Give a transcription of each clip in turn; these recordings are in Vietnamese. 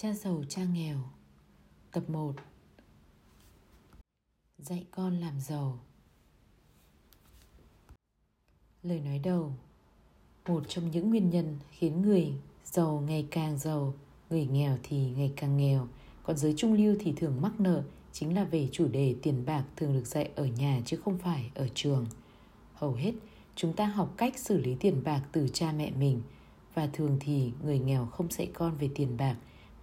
Cha giàu, cha nghèo. Tập 1 Dạy con làm giàu. Lời nói đầu. Một trong những nguyên nhân khiến người giàu ngày càng giàu, Người nghèo thì ngày càng nghèo. Còn giới trung lưu thì thường mắc nợ Chính là về chủ đề tiền bạc thường được dạy ở nhà chứ không phải ở trường. Hầu hết, chúng ta học cách xử lý tiền bạc từ cha mẹ mình. Và thường thì người nghèo không dạy con về tiền bạc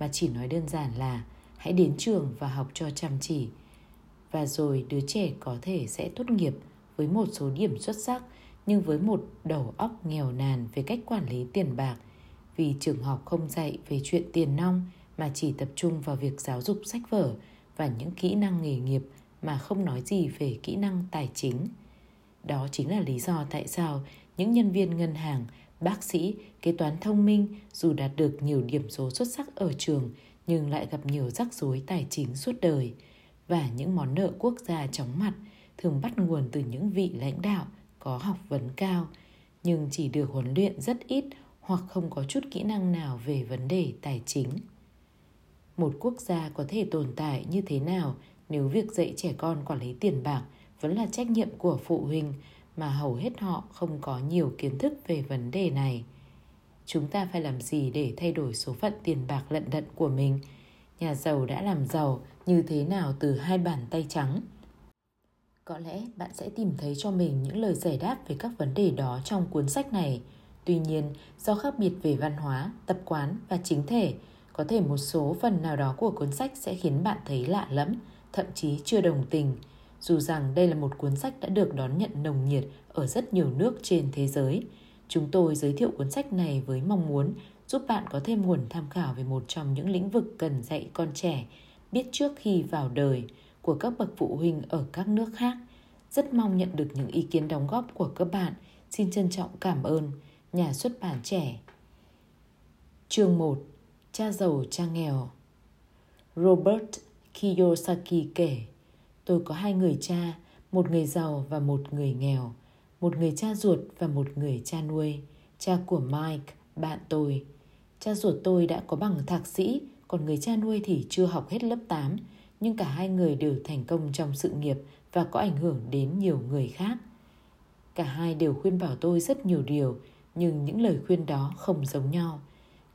và chỉ nói đơn giản là, hãy đến trường và học cho chăm chỉ. Và rồi đứa trẻ có thể sẽ tốt nghiệp với một số điểm xuất sắc, nhưng với một đầu óc nghèo nàn về cách quản lý tiền bạc vì trường học không dạy về chuyện tiền nong, mà chỉ tập trung vào việc giáo dục sách vở và những kỹ năng nghề nghiệp mà không nói gì về kỹ năng tài chính. Đó chính là lý do tại sao những nhân viên ngân hàng Bác sĩ, kế toán thông minh dù đạt được nhiều điểm số xuất sắc ở trường nhưng lại gặp nhiều rắc rối tài chính suốt đời. Và những món nợ quốc gia chóng mặt thường bắt nguồn từ những vị lãnh đạo có học vấn cao nhưng chỉ được huấn luyện rất ít hoặc không có chút kỹ năng nào về vấn đề tài chính. Một quốc gia có thể tồn tại như thế nào nếu việc dạy trẻ con quản lý tiền bạc vẫn là trách nhiệm của phụ huynh mà hầu hết họ không có nhiều kiến thức về vấn đề này. Chúng ta phải làm gì để thay đổi số phận tiền bạc lận đận của mình? Nhà giàu đã làm giàu như thế nào từ hai bàn tay trắng? Có lẽ bạn sẽ tìm thấy cho mình những lời giải đáp về các vấn đề đó trong cuốn sách này. Tuy nhiên, do khác biệt về văn hóa, tập quán và chính thể, có thể một số phần nào đó của cuốn sách sẽ khiến bạn thấy lạ lẫm, thậm chí chưa đồng tình – dù rằng đây là một cuốn sách đã được đón nhận nồng nhiệt ở rất nhiều nước trên thế giới. Chúng tôi giới thiệu cuốn sách này với mong muốn giúp bạn có thêm nguồn tham khảo về một trong những lĩnh vực cần dạy con trẻ biết trước khi vào đời của các bậc phụ huynh ở các nước khác. Rất mong nhận được những ý kiến đóng góp của các bạn. Xin trân trọng cảm ơn, nhà xuất bản trẻ. Chương 1. Cha giàu, cha nghèo Robert Kiyosaki kể Tôi có hai người cha, một người giàu và một người nghèo, một người cha ruột và một người cha nuôi, cha của Mike, bạn tôi. Cha ruột tôi đã có bằng thạc sĩ, còn người cha nuôi thì chưa học hết lớp 8, nhưng cả hai người đều thành công trong sự nghiệp và có ảnh hưởng đến nhiều người khác. Cả hai đều khuyên bảo tôi rất nhiều điều, nhưng những lời khuyên đó không giống nhau.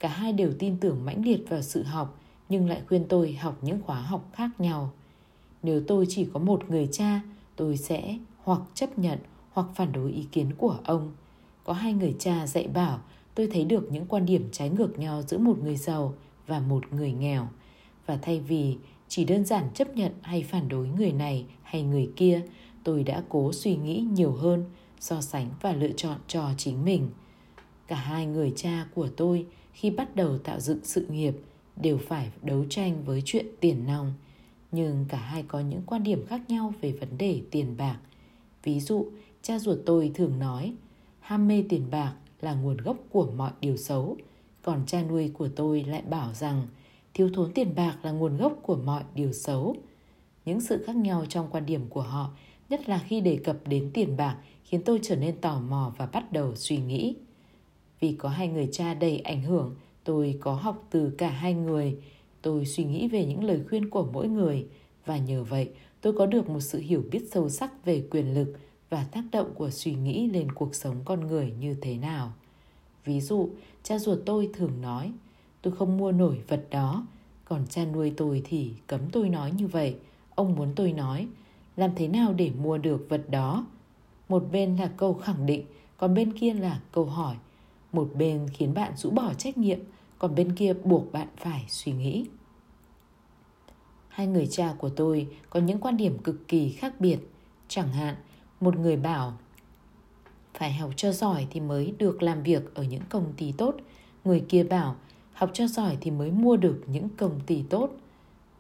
Cả hai đều tin tưởng mãnh liệt vào sự học, nhưng lại khuyên tôi học những khóa học khác nhau. Nếu tôi chỉ có một người cha, tôi sẽ hoặc chấp nhận hoặc phản đối ý kiến của ông. Có hai người cha dạy bảo, tôi thấy được những quan điểm trái ngược nhau giữa một người giàu và một người nghèo. Và thay vì chỉ đơn giản chấp nhận hay phản đối người này hay người kia, tôi đã cố suy nghĩ nhiều hơn, so sánh và lựa chọn cho chính mình. Cả hai người cha của tôi khi bắt đầu tạo dựng sự nghiệp đều phải đấu tranh với chuyện tiền nong – nhưng cả hai có những quan điểm khác nhau về vấn đề tiền bạc. Ví dụ, cha ruột tôi thường nói, ham mê tiền bạc là nguồn gốc của mọi điều xấu, còn cha nuôi của tôi lại bảo rằng thiếu thốn tiền bạc là nguồn gốc của mọi điều xấu. Những sự khác nhau trong quan điểm của họ, nhất là khi đề cập đến tiền bạc, khiến tôi trở nên tò mò và bắt đầu suy nghĩ. Vì có hai người cha đầy ảnh hưởng, tôi có học từ cả hai người, Tôi suy nghĩ về những lời khuyên của mỗi người và nhờ vậy tôi có được một sự hiểu biết sâu sắc về quyền lực và tác động của suy nghĩ lên cuộc sống con người như thế nào. Ví dụ, cha ruột tôi thường nói, tôi không mua nổi vật đó, còn cha nuôi tôi thì cấm tôi nói như vậy. Ông muốn tôi nói, làm thế nào để mua được vật đó? Một bên là câu khẳng định, còn bên kia là câu hỏi. Một bên khiến bạn rũ bỏ trách nhiệm, còn bên kia buộc bạn phải suy nghĩ. Hai người cha của tôi có những quan điểm cực kỳ khác biệt. Chẳng hạn, một người bảo phải học cho giỏi thì mới được làm việc ở những công ty tốt. Người kia bảo học cho giỏi thì mới mua được những công ty tốt.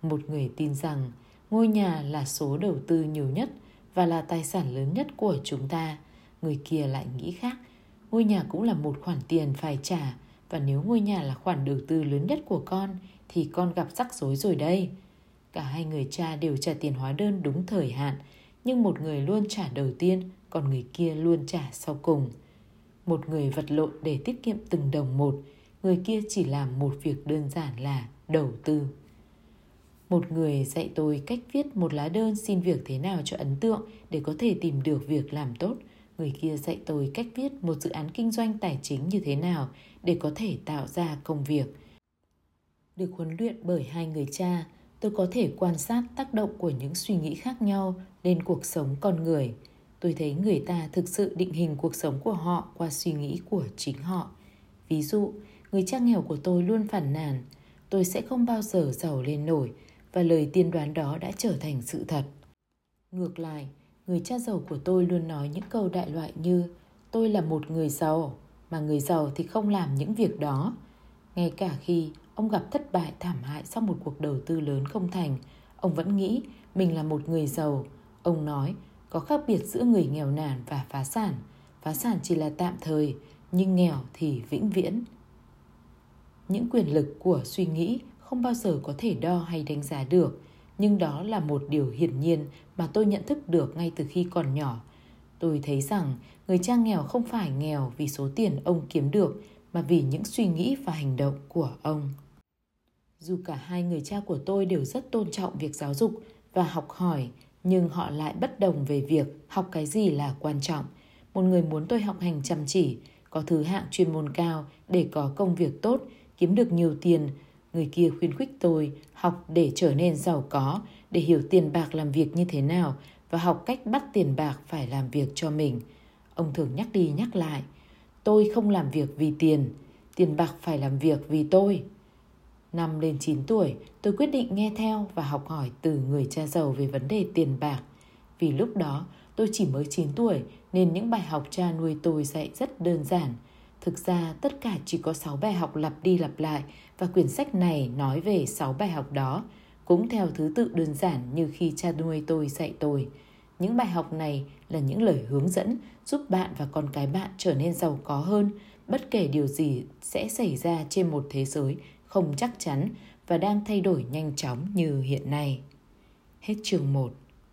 Một người tin rằng ngôi nhà là số đầu tư nhiều nhất và là tài sản lớn nhất của chúng ta. Người kia lại nghĩ khác. Ngôi nhà cũng là một khoản tiền phải trả và nếu ngôi nhà là khoản đầu tư lớn nhất của con thì con gặp rắc rối rồi đây. Cả hai người cha đều trả tiền hóa đơn đúng thời hạn, nhưng một người luôn trả đầu tiên, còn người kia luôn trả sau cùng. Một người vật lộn để tiết kiệm từng đồng một, người kia chỉ làm một việc đơn giản là đầu tư. Một người dạy tôi cách viết một lá đơn xin việc thế nào cho ấn tượng để có thể tìm được việc làm tốt. Người kia dạy tôi cách viết một dự án kinh doanh tài chính như thế nào để có thể tạo ra công việc. Được huấn luyện bởi hai người cha, tôi có thể quan sát tác động của những suy nghĩ khác nhau lên cuộc sống con người. Tôi thấy người ta thực sự định hình cuộc sống của họ qua suy nghĩ của chính họ. Ví dụ, người cha nghèo của tôi luôn phản nàn, tôi sẽ không bao giờ giàu lên nổi và lời tiên đoán đó đã trở thành sự thật. Ngược lại, người cha giàu của tôi luôn nói những câu đại loại như tôi là một người giàu, mà người giàu thì không làm những việc đó. Ngay cả khi ông gặp thất bại thảm hại sau một cuộc đầu tư lớn không thành, ông vẫn nghĩ mình là một người giàu. Ông nói có khác biệt giữa người nghèo nàn và phá sản. Phá sản chỉ là tạm thời, nhưng nghèo thì vĩnh viễn. Những quyền lực của suy nghĩ không bao giờ có thể đo hay đánh giá được, nhưng đó là một điều hiển nhiên mà tôi nhận thức được ngay từ khi còn nhỏ. Tôi thấy rằng người cha nghèo không phải nghèo vì số tiền ông kiếm được mà vì những suy nghĩ và hành động của ông. Dù cả hai người cha của tôi đều rất tôn trọng việc giáo dục và học hỏi, nhưng họ lại bất đồng về việc học cái gì là quan trọng. Một người muốn tôi học hành chăm chỉ, có thứ hạng chuyên môn cao để có công việc tốt, kiếm được nhiều tiền. Người kia khuyến khích tôi học để trở nên giàu có, để hiểu tiền bạc làm việc như thế nào và học cách bắt tiền bạc phải làm việc cho mình. Ông thường nhắc đi nhắc lại, tôi không làm việc vì tiền, tiền bạc phải làm việc vì tôi. Năm lên 9 tuổi, tôi quyết định nghe theo và học hỏi từ người cha giàu về vấn đề tiền bạc. Vì lúc đó, tôi chỉ mới 9 tuổi nên những bài học cha nuôi tôi dạy rất đơn giản. Thực ra tất cả chỉ có 6 bài học lặp đi lặp lại và quyển sách này nói về 6 bài học đó, cũng theo thứ tự đơn giản như khi cha nuôi tôi dạy tôi. Những bài học này là những lời hướng dẫn giúp bạn và con cái bạn trở nên giàu có hơn, bất kể điều gì sẽ xảy ra trên một thế giới không chắc chắn và đang thay đổi nhanh chóng như hiện nay. Hết chương 1